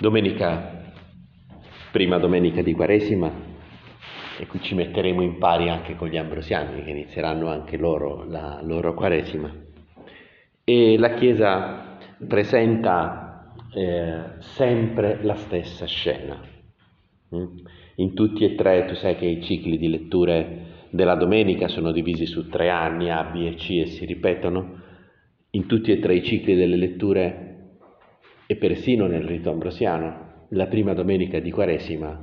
Domenica, prima domenica di Quaresima, e qui ci metteremo in pari anche con gli ambrosiani che inizieranno anche loro la loro Quaresima. E la Chiesa presenta eh, sempre la stessa scena. Mm? In tutti e tre, tu sai che i cicli di letture della domenica sono divisi su tre anni, A, B e C, e si ripetono. In tutti e tre i cicli delle letture e persino nel rito ambrosiano, la prima domenica di Quaresima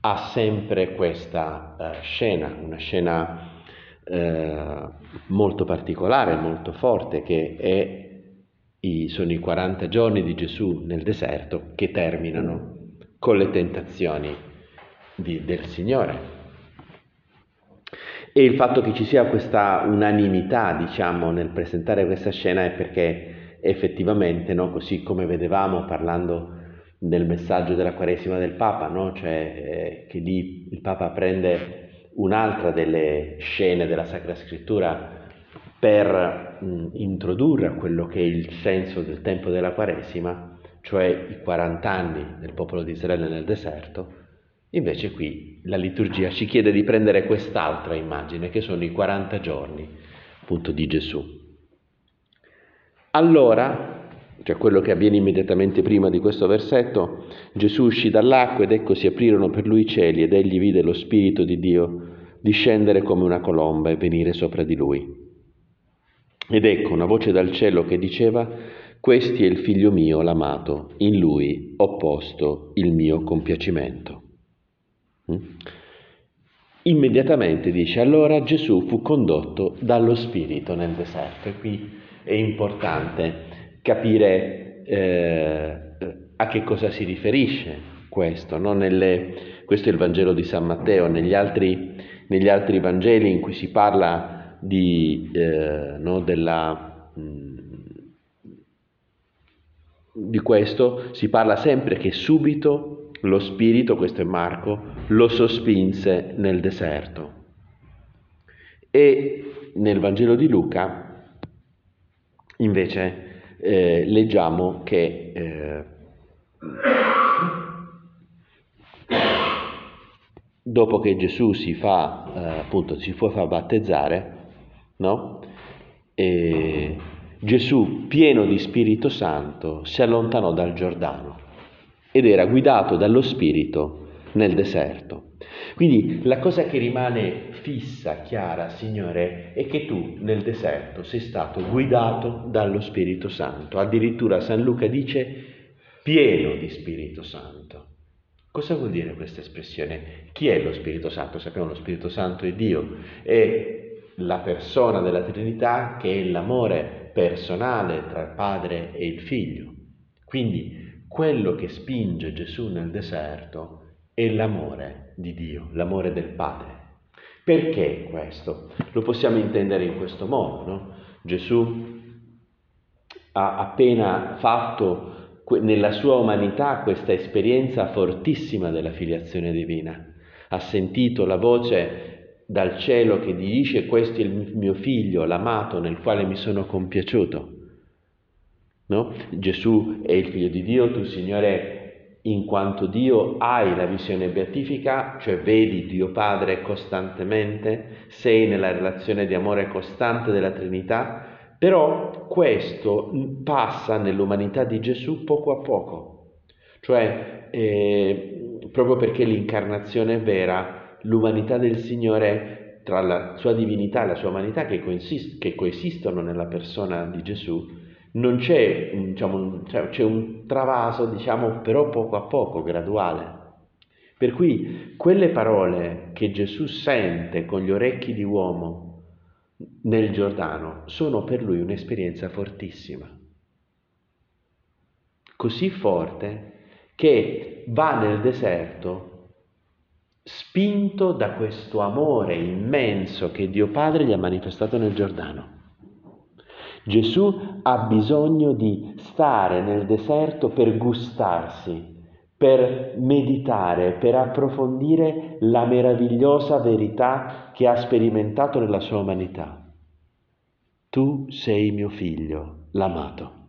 ha sempre questa uh, scena, una scena uh, molto particolare, molto forte, che è, i, sono i 40 giorni di Gesù nel deserto che terminano con le tentazioni di, del Signore. E il fatto che ci sia questa unanimità, diciamo, nel presentare questa scena è perché effettivamente, no? così come vedevamo parlando del messaggio della Quaresima del Papa, no? cioè eh, che lì il Papa prende un'altra delle scene della Sacra Scrittura per mh, introdurre quello che è il senso del tempo della Quaresima, cioè i 40 anni del popolo di Israele nel deserto, invece qui la liturgia ci chiede di prendere quest'altra immagine, che sono i 40 giorni appunto di Gesù. Allora, cioè quello che avviene immediatamente prima di questo versetto, Gesù uscì dall'acqua ed ecco si aprirono per lui i cieli ed egli vide lo Spirito di Dio discendere come una colomba e venire sopra di lui. Ed ecco una voce dal cielo che diceva, Questi è il figlio mio, l'amato, in lui ho posto il mio compiacimento. Mm? Immediatamente dice, allora Gesù fu condotto dallo Spirito nel deserto. E qui è importante capire eh, a che cosa si riferisce questo. No? Nelle, questo è il Vangelo di San Matteo, negli altri, negli altri Vangeli in cui si parla di, eh, no, della, mh, di questo, si parla sempre che subito lo Spirito, questo è Marco, lo sospinse nel deserto. E nel Vangelo di Luca Invece eh, leggiamo che eh, dopo che Gesù si fa, eh, appunto, si può far battezzare, no? E Gesù, pieno di Spirito Santo, si allontanò dal Giordano ed era guidato dallo Spirito nel deserto. Quindi la cosa che rimane fissa, chiara, Signore, è che tu nel deserto sei stato guidato dallo Spirito Santo. Addirittura San Luca dice pieno di Spirito Santo. Cosa vuol dire questa espressione? Chi è lo Spirito Santo? Sappiamo lo Spirito Santo è Dio, è la persona della Trinità che è l'amore personale tra il Padre e il Figlio. Quindi quello che spinge Gesù nel deserto è l'amore di Dio, l'amore del Padre. Perché questo? Lo possiamo intendere in questo modo. No? Gesù ha appena fatto nella sua umanità questa esperienza fortissima della filiazione divina. Ha sentito la voce dal cielo che gli dice questo è il mio figlio, l'amato nel quale mi sono compiaciuto. No? Gesù è il figlio di Dio, tu Signore in quanto Dio hai la visione beatifica, cioè vedi Dio Padre costantemente, sei nella relazione di amore costante della Trinità, però questo passa nell'umanità di Gesù poco a poco, cioè eh, proprio perché l'incarnazione è vera, l'umanità del Signore tra la sua divinità e la sua umanità che, coesist- che coesistono nella persona di Gesù, non c'è, diciamo, c'è un travaso, diciamo, però poco a poco, graduale. Per cui quelle parole che Gesù sente con gli orecchi di uomo nel Giordano sono per lui un'esperienza fortissima, così forte che va nel deserto spinto da questo amore immenso che Dio Padre gli ha manifestato nel Giordano. Gesù ha bisogno di stare nel deserto per gustarsi, per meditare, per approfondire la meravigliosa verità che ha sperimentato nella sua umanità. Tu sei mio figlio, l'amato.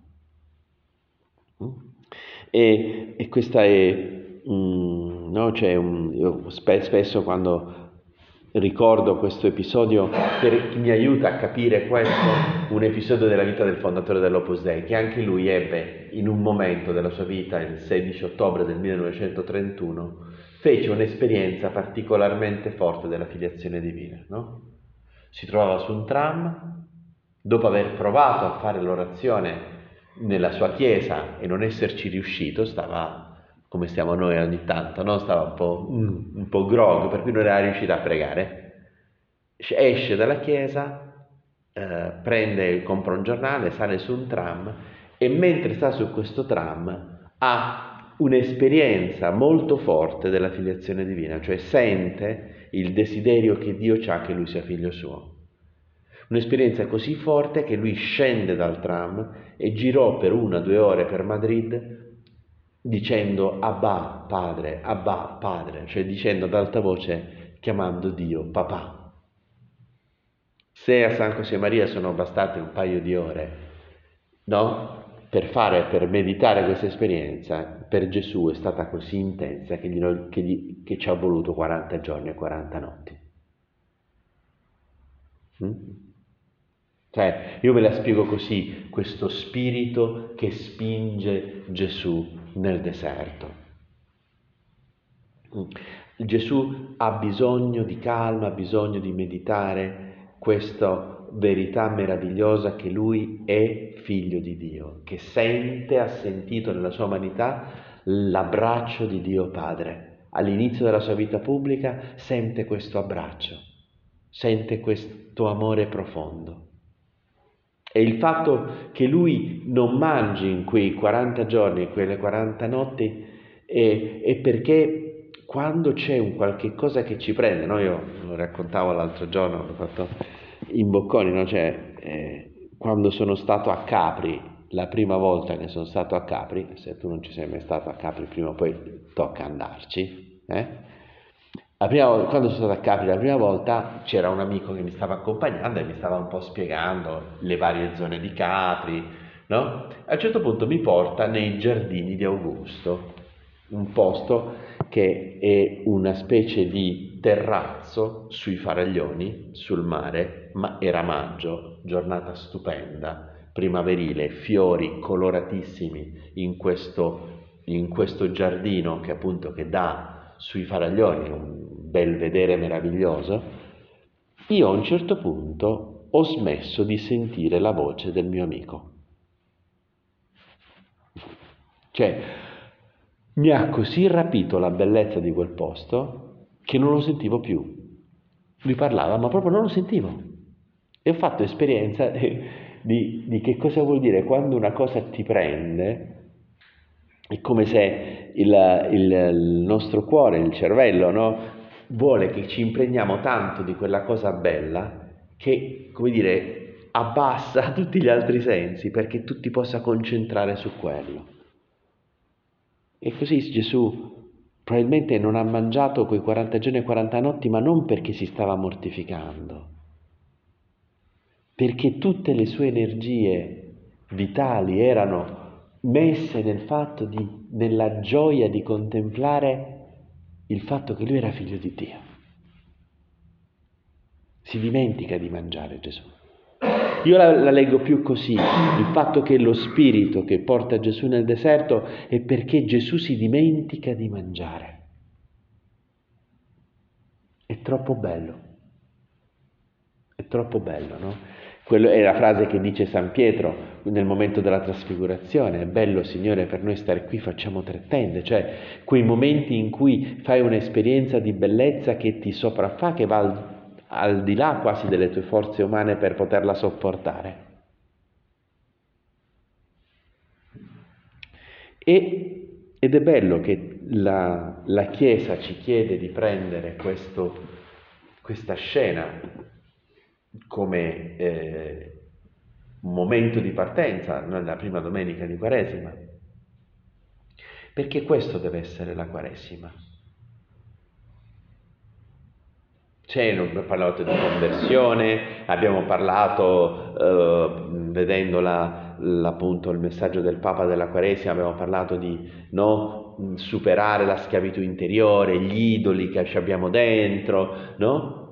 E, e questa è, mm, no, cioè, un, io spesso quando ricordo questo episodio per, mi aiuta a capire questo, un episodio della vita del fondatore dell'Opus Dei, che anche lui ebbe in un momento della sua vita, il 16 ottobre del 1931, fece un'esperienza particolarmente forte della filiazione divina. No? Si trovava su un tram, dopo aver provato a fare l'orazione nella sua chiesa e non esserci riuscito, stava come stiamo noi ogni tanto, no? stava un po', mm, un po' grog, per cui non era riuscito a pregare. Esce dalla chiesa, eh, prende, compra un giornale, sale su un tram e mentre sta su questo tram ha un'esperienza molto forte della filiazione divina, cioè sente il desiderio che Dio ha che lui sia figlio suo. Un'esperienza così forte che lui scende dal tram e girò per una o due ore per Madrid dicendo Abba padre, Abba padre, cioè dicendo ad alta voce, chiamando Dio papà. Se a San José Maria sono bastate un paio di ore, no? Per fare, per meditare questa esperienza, per Gesù è stata così intensa che, gli, che, gli, che ci ha voluto 40 giorni e 40 notti. Mm? Cioè, io me la spiego così, questo spirito che spinge Gesù nel deserto. Gesù ha bisogno di calma, ha bisogno di meditare questa verità meravigliosa che lui è figlio di Dio, che sente, ha sentito nella sua umanità l'abbraccio di Dio Padre. All'inizio della sua vita pubblica sente questo abbraccio, sente questo amore profondo. E il fatto che lui non mangi in quei 40 giorni, in quelle 40 notti, è, è perché quando c'è un qualche cosa che ci prende, no? io lo raccontavo l'altro giorno, l'ho fatto in Bocconi, no? cioè, eh, quando sono stato a Capri, la prima volta che sono stato a Capri, se tu non ci sei mai stato a Capri, prima o poi tocca andarci, eh? Prima, quando sono stato a Capri la prima volta c'era un amico che mi stava accompagnando e mi stava un po' spiegando le varie zone di Capri, no? A un certo punto mi porta nei giardini di Augusto, un posto che è una specie di terrazzo sui faraglioni, sul mare, ma era maggio, giornata stupenda, primaverile, fiori coloratissimi in questo, in questo giardino che appunto che dà sui faraglioni, un bel vedere meraviglioso, io a un certo punto ho smesso di sentire la voce del mio amico. Cioè, mi ha così rapito la bellezza di quel posto che non lo sentivo più. Lui parlava, ma proprio non lo sentivo. E ho fatto esperienza di, di che cosa vuol dire quando una cosa ti prende è come se il, il, nostro cuore, il cervello, no? vuole che ci impregniamo tanto di quella cosa bella che, come dire, abbassa tutti gli altri sensi perché tu ti possa concentrare su quello. E così Gesù probabilmente non ha mangiato quei 40 giorni e 40 notti, ma non perché si stava mortificando, perché tutte le sue energie vitali erano messe nel fatto di, nella gioia di contemplare il fatto che lui era figlio di Dio. Si dimentica di mangiare Gesù. Io la, la, leggo più così, il fatto che lo spirito che porta Gesù nel deserto è perché Gesù si dimentica di mangiare. È troppo bello, è troppo bello, no? Quello è la frase che dice San Pietro nel momento della trasfigurazione. È bello, Signore, per noi stare qui, facciamo tre tende, cioè quei momenti in cui fai un'esperienza di bellezza che ti sopraffa, che va al, al di là quasi delle tue forze umane per poterla sopportare. E, ed è bello che la, la Chiesa ci chiede di prendere questo, questa scena come eh, momento di partenza, nella prima domenica di Quaresima, perché questo deve essere la Quaresima. C'è, abbiamo parlato di conversione, abbiamo parlato, eh, vedendo la, appunto il messaggio del Papa della Quaresima, abbiamo parlato di no, superare la schiavitù interiore, gli idoli che abbiamo dentro, no?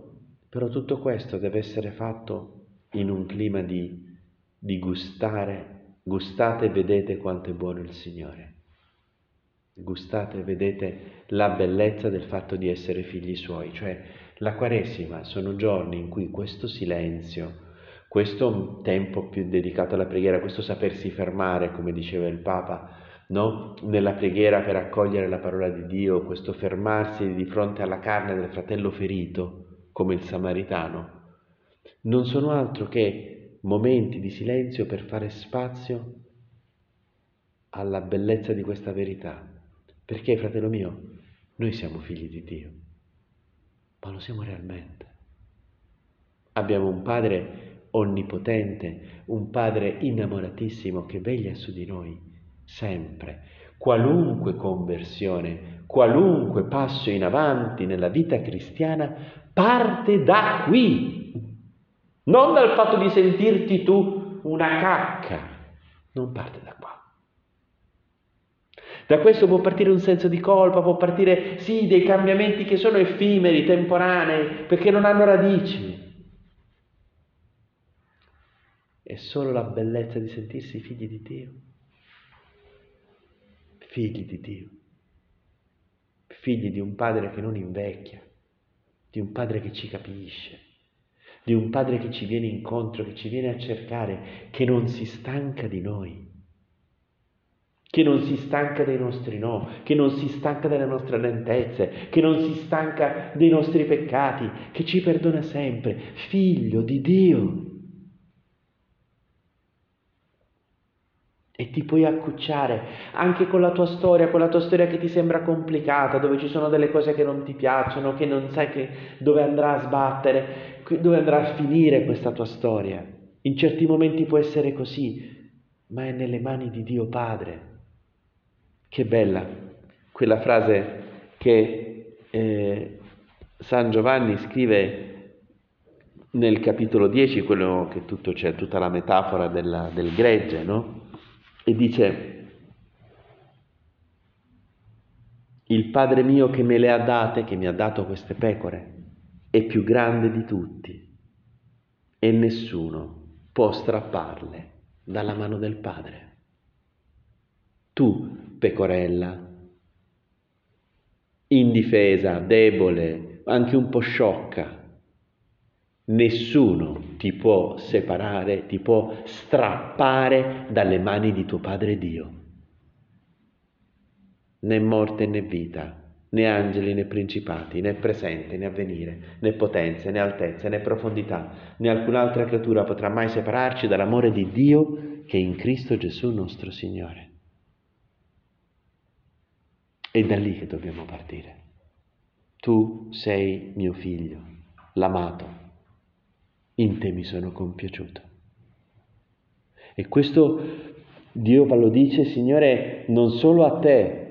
Però tutto questo deve essere fatto in un clima di, di gustare, gustate e vedete quanto è buono il Signore. Gustate e vedete la bellezza del fatto di essere figli suoi, cioè la Quaresima sono giorni in cui questo silenzio, questo tempo più dedicato alla preghiera, questo sapersi fermare, come diceva il Papa, no? nella preghiera per accogliere la parola di Dio, questo fermarsi di fronte alla carne del fratello ferito, come il samaritano, non sono altro che momenti di silenzio per fare spazio alla bellezza di questa verità. Perché, fratello mio, noi siamo figli di Dio, ma lo siamo realmente. Abbiamo un Padre onnipotente, un Padre innamoratissimo che veglia su di noi sempre. Qualunque conversione, qualunque passo in avanti nella vita cristiana parte da qui, non dal fatto di sentirti tu una cacca, non parte da qua. Da questo può partire un senso di colpa, può partire sì dei cambiamenti che sono effimeri, temporanei, perché non hanno radici. È solo la bellezza di sentirsi figli di Dio. Figli di Dio. Figli di un padre che non invecchia di un padre che ci capisce, di un padre che ci viene incontro, che ci viene a cercare, che non si stanca di noi, che non si stanca dei nostri no, che non si stanca delle nostre lentezze, che non si stanca dei nostri peccati, che ci perdona sempre, figlio di Dio. E ti puoi accucciare anche con la tua storia, con la tua storia che ti sembra complicata, dove ci sono delle cose che non ti piacciono, che non sai che, dove andrà a sbattere, dove andrà a finire questa tua storia. In certi momenti può essere così, ma è nelle mani di Dio Padre. Che bella quella frase che eh, San Giovanni scrive nel capitolo 10, quello che tutto c'è, tutta la metafora della, del gregge, no? E dice, il Padre mio che me le ha date, che mi ha dato queste pecore, è più grande di tutti e nessuno può strapparle dalla mano del Padre. Tu, pecorella, indifesa, debole, anche un po' sciocca, Nessuno ti può separare, ti può strappare dalle mani di tuo Padre Dio. Né morte né vita, né angeli né principati, né presente né avvenire, né potenze né altezze né profondità, né alcun'altra creatura potrà mai separarci dall'amore di Dio che è in Cristo Gesù nostro Signore. È da lì che dobbiamo partire. Tu sei mio figlio, l'amato in te mi sono compiaciuto. E questo Dio lo dice, Signore, non solo a te,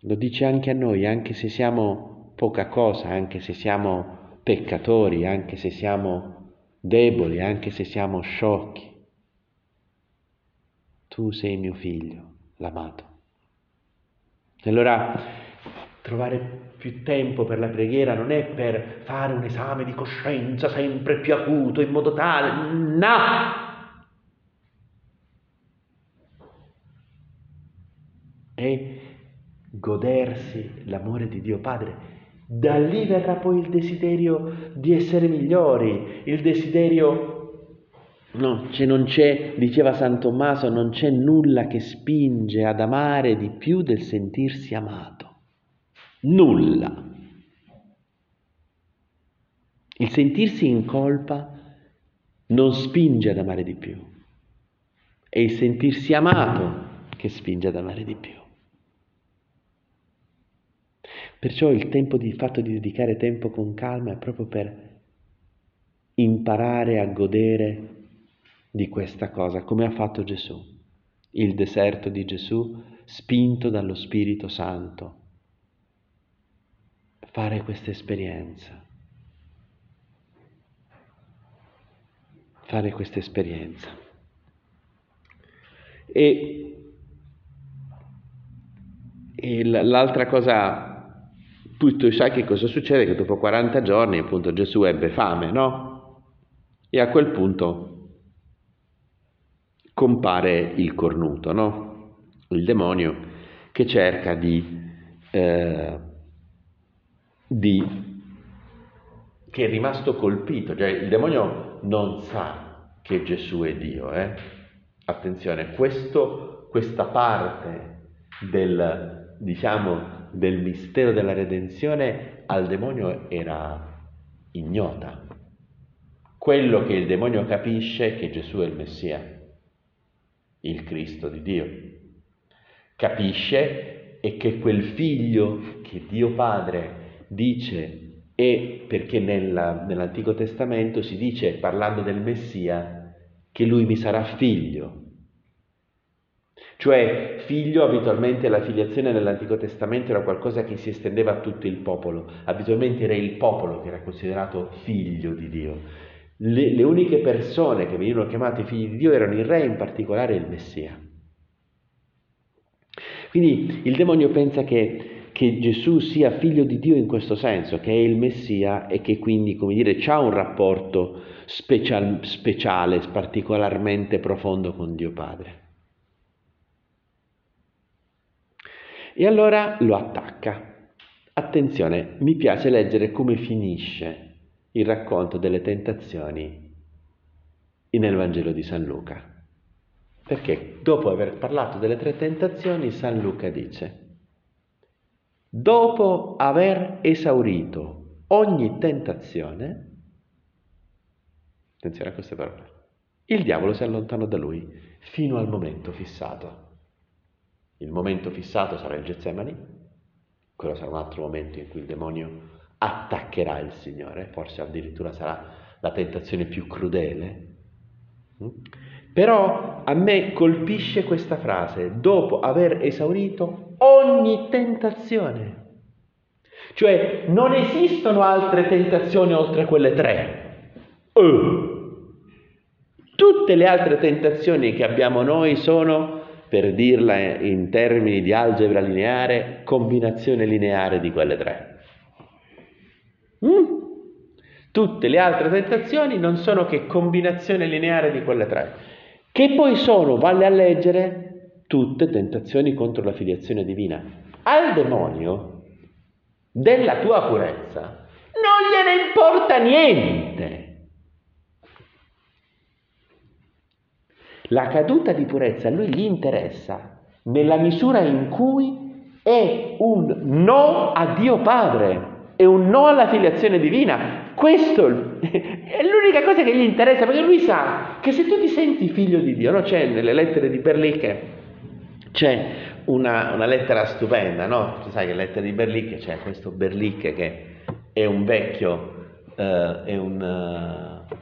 lo dice anche a noi, anche se siamo poca cosa, anche se siamo peccatori, anche se siamo deboli, anche se siamo sciocchi. Tu sei mio figlio, l'amato. E allora trovare più tempo per la preghiera non è per fare un esame di coscienza sempre più acuto in modo tale, no! È godersi l'amore di Dio Padre. Da lì verrà poi il desiderio di essere migliori, il desiderio No, cioè non c'è, diceva San Tommaso, non c'è nulla che spinge ad amare di più del sentirsi amato nulla. Il sentirsi in colpa non spinge ad amare di più, è il sentirsi amato che spinge ad amare di più. Perciò il tempo di fatto di dedicare tempo con calma è proprio per imparare a godere di questa cosa, come ha fatto Gesù, il deserto di Gesù spinto dallo Spirito Santo fare questa esperienza. Fare questa esperienza. E, e l'altra cosa, tu, tu sai che cosa succede? Che dopo 40 giorni appunto Gesù ebbe fame, no? E a quel punto compare il cornuto, no? Il demonio che cerca di, eh, di che è rimasto colpito, cioè il demonio non sa che Gesù è Dio, eh? Attenzione, questo, questa parte del, diciamo, del mistero della redenzione al demonio era ignota. Quello che il demonio capisce è che Gesù è il Messia, il Cristo di Dio. Capisce e che quel figlio che Dio Padre dice e perché nella, nell'Antico Testamento si dice, parlando del Messia, che lui mi sarà figlio. Cioè, figlio abitualmente la filiazione nell'Antico Testamento era qualcosa che si estendeva a tutto il popolo, abitualmente era il popolo che era considerato figlio di Dio. Le, le uniche persone che venivano chiamate figli di Dio erano il re, in particolare il Messia. Quindi il demonio pensa che che Gesù sia figlio di Dio in questo senso, che è il Messia e che quindi, come dire, ha un rapporto special, speciale, particolarmente profondo con Dio Padre. E allora lo attacca. Attenzione, mi piace leggere come finisce il racconto delle tentazioni nel Vangelo di San Luca. Perché dopo aver parlato delle tre tentazioni, San Luca dice, dopo aver esaurito ogni tentazione, attenzione a queste parole, il diavolo si allontanò da lui fino al momento fissato. Il momento fissato sarà il Getsemani, quello sarà un altro momento in cui il demonio attaccherà il Signore, forse addirittura sarà la tentazione più crudele. Però a me colpisce questa frase, dopo aver esaurito ogni tentazione. Cioè non esistono altre tentazioni oltre quelle tre. Uh. Tutte le altre tentazioni che abbiamo noi sono, per dirla in termini di algebra lineare, combinazione lineare di quelle tre. Mm? Tutte le altre tentazioni non sono che combinazione lineare di quelle tre che poi sono, valle a leggere, tutte tentazioni contro la filiazione divina. Al demonio della tua purezza non gliene importa niente. La caduta di purezza a lui gli interessa nella misura in cui è un no a Dio Padre, è un no alla filiazione divina, questo è l'unica cosa che gli interessa, perché lui sa che se tu ti senti figlio di Dio, no? c'è nelle lettere di Berlicche, c'è una, una lettera stupenda, no? Tu sai che lettere di Berlicche c'è questo Berlicche che è un vecchio, uh, è un uh,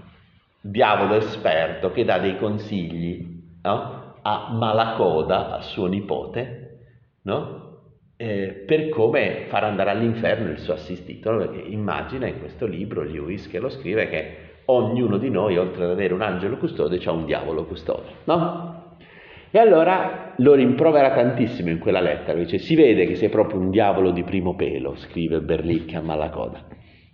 diavolo esperto che dà dei consigli no? a Malacoda, a suo nipote, no? Eh, per come far andare all'inferno il suo assistito, perché immagina in questo libro Lewis che lo scrive che ognuno di noi, oltre ad avere un angelo custode, ha un diavolo custode, no? E allora lo rimprovera tantissimo in quella lettera, dice si vede che sei proprio un diavolo di primo pelo, scrive Berlicchi a Malacoda,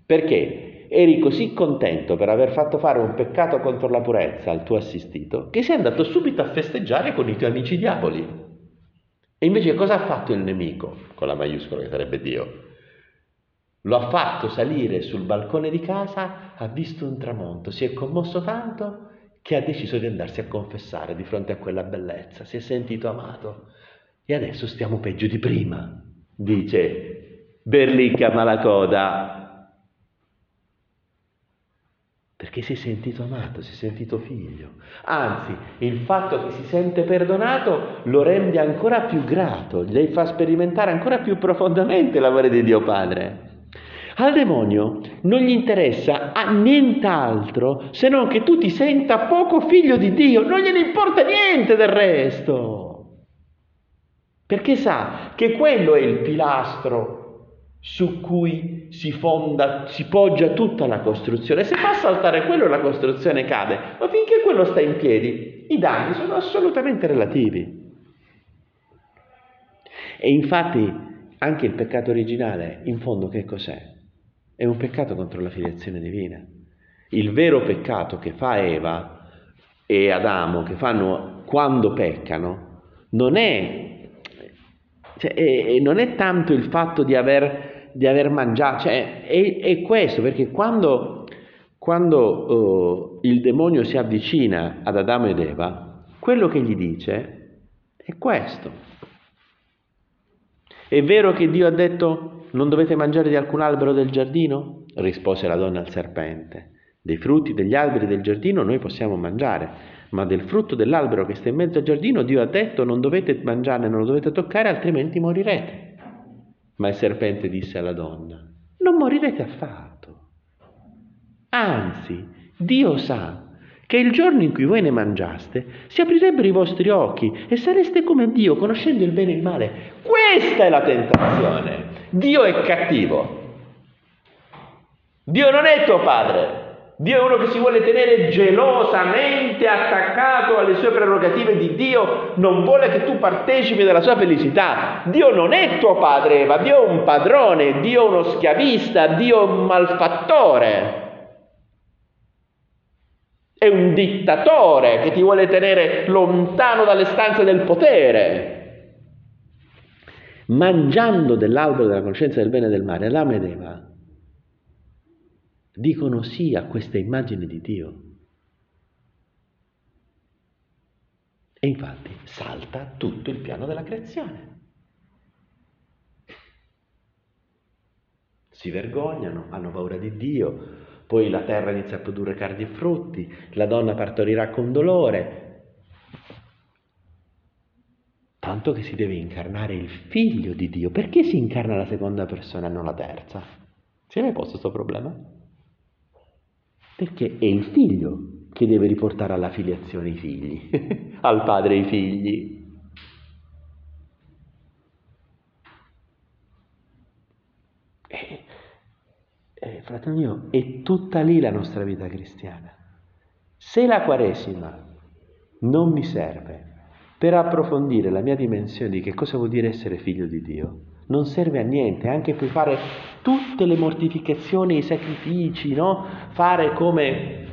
perché eri così contento per aver fatto fare un peccato contro la purezza al tuo assistito che sei andato subito a festeggiare con i tuoi amici diavoli. E invece cosa ha fatto il nemico, con la maiuscola che sarebbe Dio? Lo ha fatto salire sul balcone di casa, ha visto un tramonto, si è commosso tanto che ha deciso di andarsi a confessare di fronte a quella bellezza, si è sentito amato e adesso stiamo peggio di prima, dice Berlicca Malacoda, perché si è sentito amato, si è sentito figlio. Anzi, il fatto che si sente perdonato lo rende ancora più grato, gli fa sperimentare ancora più profondamente l'amore di Dio Padre. Al demonio non gli interessa nient'altro se non che tu ti senta poco figlio di Dio, non gliene importa niente del resto. Perché sa che quello è il pilastro su cui si fonda, si poggia tutta la costruzione. Se fa saltare quello la costruzione cade, ma finché quello sta in piedi i danni sono assolutamente relativi. E infatti anche il peccato originale, in fondo che cos'è? È un peccato contro la filiazione divina. Il vero peccato che fa Eva e Adamo, che fanno quando peccano, non è, cioè, è, non è tanto il fatto di aver, di aver mangiato, cioè, è, è, questo, perché quando, quando uh, il demonio si avvicina ad Adamo ed Eva, quello che gli dice è questo. È vero che Dio ha detto non dovete mangiare di alcun albero del giardino? rispose la donna al serpente. Dei frutti degli alberi del giardino noi possiamo mangiare, ma del frutto dell'albero che sta in mezzo al giardino Dio ha detto non dovete mangiarne, non lo dovete toccare, altrimenti morirete. Ma il serpente disse alla donna, non morirete affatto. Anzi, Dio sa che il giorno in cui voi ne mangiaste si aprirebbero i vostri occhi e sareste come Dio, conoscendo il bene e il male. Questa è la tentazione. Dio è cattivo. Dio non è tuo padre. Dio è uno che si vuole tenere gelosamente attaccato alle sue prerogative di Dio, non vuole che tu partecipi della sua felicità. Dio non è tuo padre, ma Dio è un padrone, Dio è uno schiavista, Dio è un malfattore. È un dittatore che ti vuole tenere lontano dalle stanze del potere. Mangiando dell'albero della conoscenza del bene e del male, Adamo ed Eva dicono sì a questa immagine di Dio. E infatti salta tutto il piano della creazione. Si vergognano, hanno paura di Dio, poi la terra inizia a produrre cardi e frutti, la donna partorirà con dolore, tanto che si deve incarnare il figlio di Dio. Perché si incarna la seconda persona e non la terza? Si è mai posto questo problema? Perché è il figlio che deve riportare alla filiazione i figli, al padre i figli. Eh, fratello mio, è tutta lì la nostra vita cristiana. Se la Quaresima non mi serve per approfondire la mia dimensione di che cosa vuol dire essere figlio di Dio, non serve a niente, anche per fare tutte le mortificazioni, i sacrifici, no? Fare come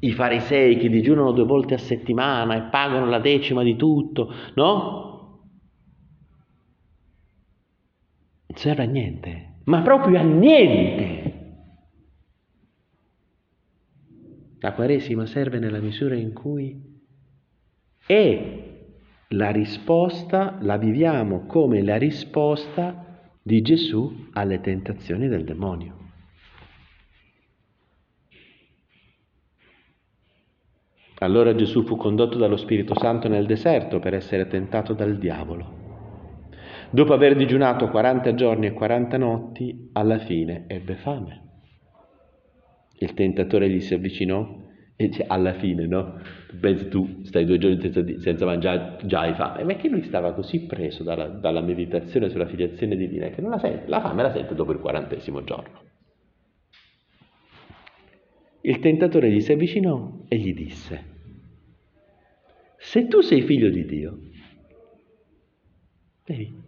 i farisei che digiunano due volte a settimana e pagano la decima di tutto, no? Non serve a niente ma proprio a niente. La Quaresima serve nella misura in cui è la risposta, la viviamo come la risposta di Gesù alle tentazioni del demonio. Allora Gesù fu condotto dallo Spirito Santo nel deserto per essere tentato dal diavolo. Dopo aver digiunato 40 giorni e 40 notti, alla fine ebbe fame. Il tentatore gli si avvicinò e dice, alla fine, no? Pensi tu, stai due giorni senza, senza mangiare, già hai fame. Ma che lui stava così preso dalla, dalla meditazione sulla filiazione divina che non la sente, la fame la sente dopo il quarantesimo giorno. Il tentatore gli si avvicinò e gli disse, se tu sei figlio di Dio, vedi,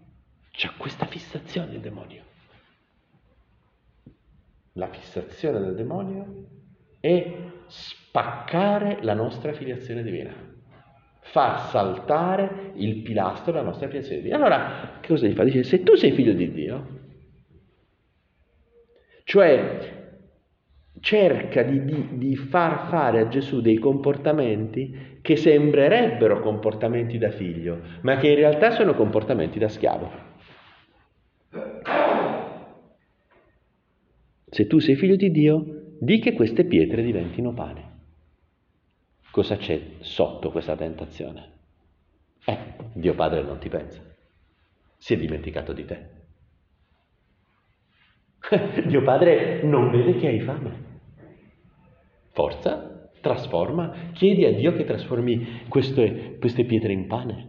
c'è questa fissazione il demonio. La fissazione del demonio è spaccare la nostra filiazione divina, far saltare il pilastro della nostra filiazione divina. Allora, che cosa gli fa? Dice, se tu sei figlio di Dio, cioè cerca di, di, di, far fare a Gesù dei comportamenti che sembrerebbero comportamenti da figlio, ma che in realtà sono comportamenti da schiavo. Se tu sei figlio di Dio, di che queste pietre diventino pane. Cosa c'è sotto questa tentazione? Eh, Dio Padre non ti pensa. Si è dimenticato di te. Dio Padre non vede che hai fame. Forza, trasforma, chiedi a Dio che trasformi queste, queste pietre in pane.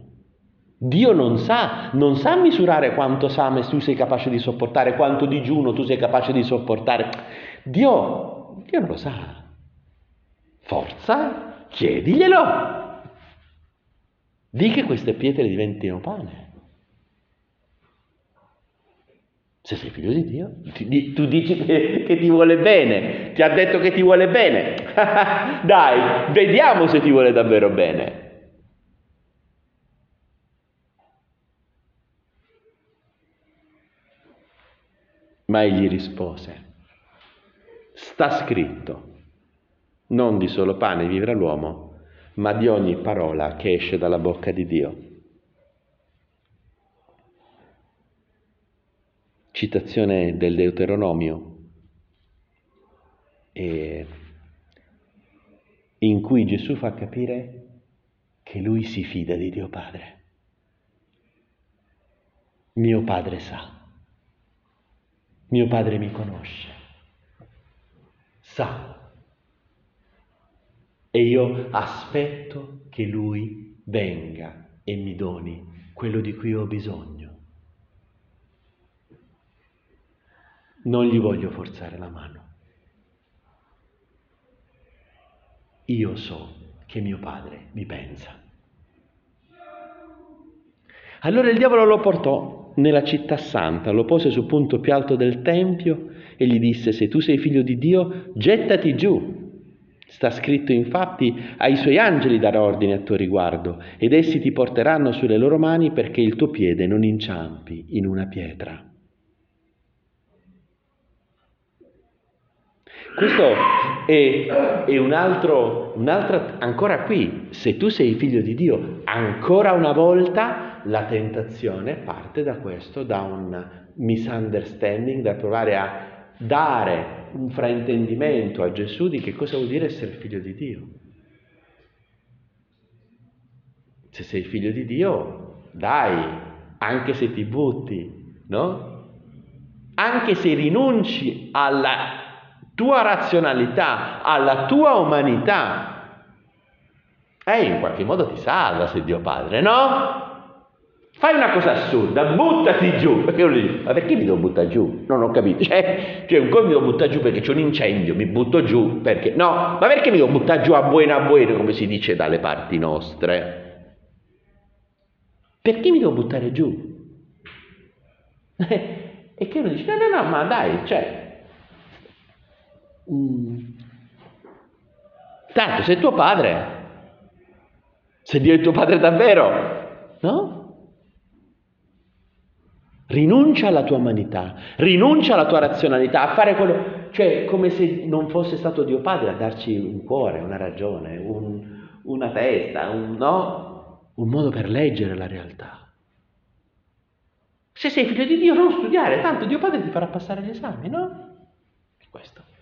Dio non sa, non sa misurare quanto same tu sei capace di sopportare, quanto digiuno tu sei capace di sopportare. Dio, Dio non lo sa. Forza, chiediglielo. Di che queste pietre diventino pane. Se sei figlio di Dio, tu dici che, che, ti vuole bene, ti ha detto che ti vuole bene. Dai, vediamo se ti vuole davvero bene. Ma egli rispose, sta scritto, non di solo pane vivrà l'uomo, ma di ogni parola che esce dalla bocca di Dio. Citazione del Deuteronomio, in cui Gesù fa capire che lui si fida di Dio Padre. Mio Padre sa. Mio padre mi conosce, sa. E io aspetto che lui venga e mi doni quello di cui ho bisogno. Non gli voglio forzare la mano. Io so che mio padre mi pensa. Allora il diavolo lo portò nella città santa, lo pose sul punto più alto del tempio e gli disse, se tu sei figlio di Dio, gettati giù. Sta scritto infatti, ai suoi angeli darà ordine a tuo riguardo, ed essi ti porteranno sulle loro mani perché il tuo piede non inciampi in una pietra. Questo è, è un altro, un altro, ancora qui, se tu sei figlio di Dio, ancora una volta la tentazione parte da questo, da un misunderstanding, da provare a dare un fraintendimento a Gesù di che cosa vuol dire essere figlio di Dio. Se sei figlio di Dio, dai, anche se ti butti, no? Anche se rinunci alla tua razionalità, alla tua umanità, eh, in qualche modo ti salva se Dio Padre, no? Fai una cosa assurda, buttati giù. Perché io gli dico, ma perché mi devo buttare giù? Non ho capito. Cioè, cioè un po' mi devo buttare giù perché c'è un incendio, mi butto giù perché... No, ma perché mi devo buttare giù a buena a buena, come si dice dalle parti nostre? Perché mi devo buttare giù? e che uno dice, no, no, no, ma dai, cioè... Mm, tanto sei tuo padre, se Dio è tuo padre davvero, no? Rinuncia alla tua umanità, rinuncia alla tua razionalità, a fare quello, cioè come se non fosse stato Dio Padre a darci un cuore, una ragione, un, una testa, un, no? un modo per leggere la realtà. Se sei figlio di Dio non studiare, tanto Dio Padre ti farà passare gli esami, no? Questo.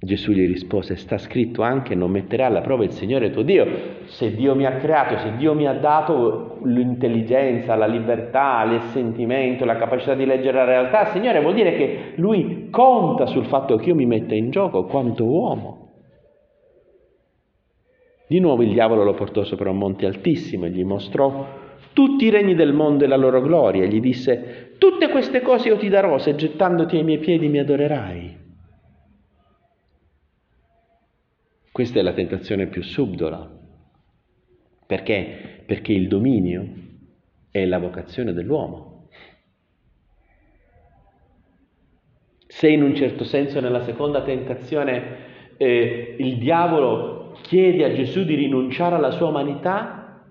Gesù gli rispose, sta scritto anche, non metterà alla prova il Signore tuo Dio. Se Dio mi ha creato, se Dio mi ha dato l'intelligenza, la libertà, l'assentimento, la capacità di leggere la realtà, Signore vuol dire che Lui conta sul fatto che io mi metta in gioco quanto uomo. Di nuovo il diavolo lo portò sopra un monte altissimo e gli mostrò tutti i regni del mondo e la loro gloria e gli disse, tutte queste cose io ti darò se gettandoti ai miei piedi mi adorerai. Questa è la tentazione più subdola. Perché? Perché il dominio è la vocazione dell'uomo. Se in un certo senso nella seconda tentazione eh, il diavolo chiede a Gesù di rinunciare alla sua umanità,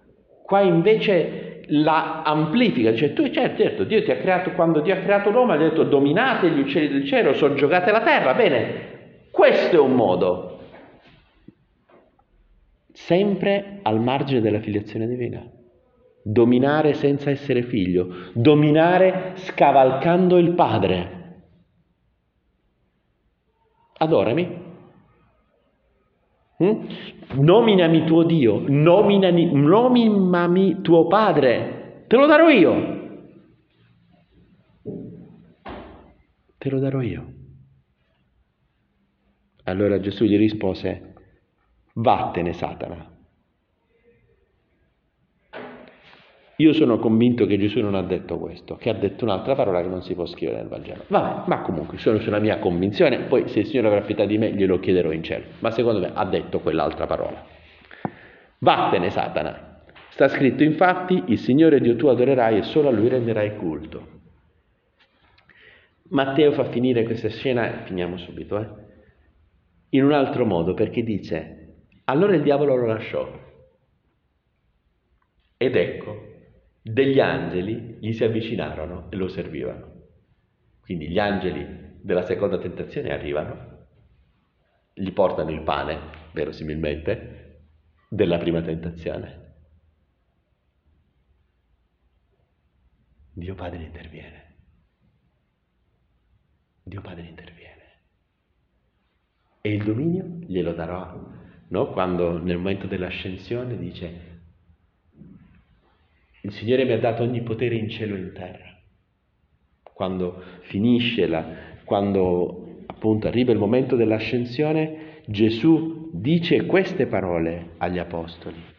qua invece la amplifica, dice tu certo, certo, Dio ti ha creato, quando Dio ha creato l'uomo ha detto dominate gli uccelli del cielo, soggiogate la terra, bene, questo è un modo, sempre al margine della filiazione divina. Dominare senza essere figlio, dominare scavalcando il padre. Adorami. Mm? Nominami tuo Dio, nominami, nominami tuo padre, te lo darò io. Te lo darò io. Allora Gesù gli rispose, vattene Satana. Io sono convinto che Gesù non ha detto questo, che ha detto un'altra parola che non si può scrivere nel Vangelo. Vabbè, ma comunque sono sulla mia convinzione, poi se il Signore avrà pietà di me glielo chiederò in cielo. Ma secondo me ha detto quell'altra parola. Vattene Satana. Sta scritto infatti, il Signore Dio tu adorerai e solo a Lui renderai culto. Matteo fa finire questa scena, finiamo subito, eh, in un altro modo, perché dice, allora il diavolo lo lasciò. Ed ecco, degli angeli gli si avvicinarono e lo servivano. Quindi gli angeli della seconda tentazione arrivano, gli portano il pane, verosimilmente, della prima tentazione. Dio Padre interviene. Dio Padre interviene. E il dominio glielo darò, no? Quando nel momento dell'ascensione dice il Signore mi ha dato ogni potere in cielo e in terra. Quando finisce la, quando appunto arriva il momento dell'ascensione, Gesù dice queste parole agli apostoli.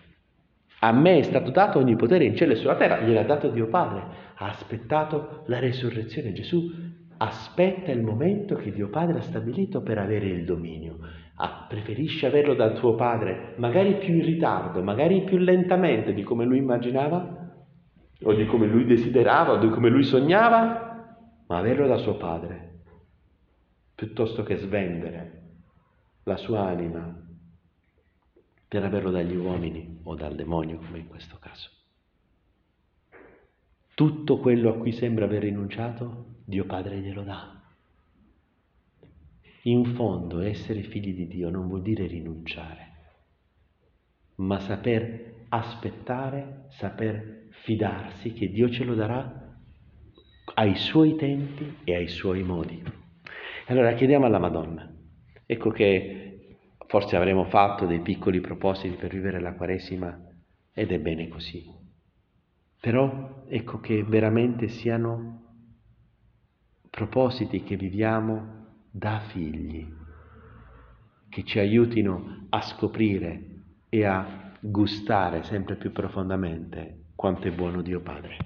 A me è stato dato ogni potere in cielo e sulla terra, gliel'ha dato Dio Padre. Ha aspettato la resurrezione. Gesù aspetta il momento che Dio Padre ha stabilito per avere il dominio. Ah, preferisce averlo dal tuo Padre, magari più in ritardo, magari più lentamente di come lui immaginava, o di come lui desiderava, o di come lui sognava, ma averlo da suo padre, piuttosto che svendere la sua anima per averlo dagli uomini o dal demonio, come in questo caso. Tutto quello a cui sembra aver rinunciato, Dio Padre glielo dà. In fondo essere figli di Dio non vuol dire rinunciare, ma saper aspettare, saper fidarsi che Dio ce lo darà ai suoi tempi e ai suoi modi. Allora chiediamo alla Madonna. Ecco che forse avremo fatto dei piccoli propositi per vivere la Quaresima ed è bene così. Però ecco che veramente siano propositi che viviamo da figli, che ci aiutino a scoprire e a gustare sempre più profondamente quanto è buono Dio Padre.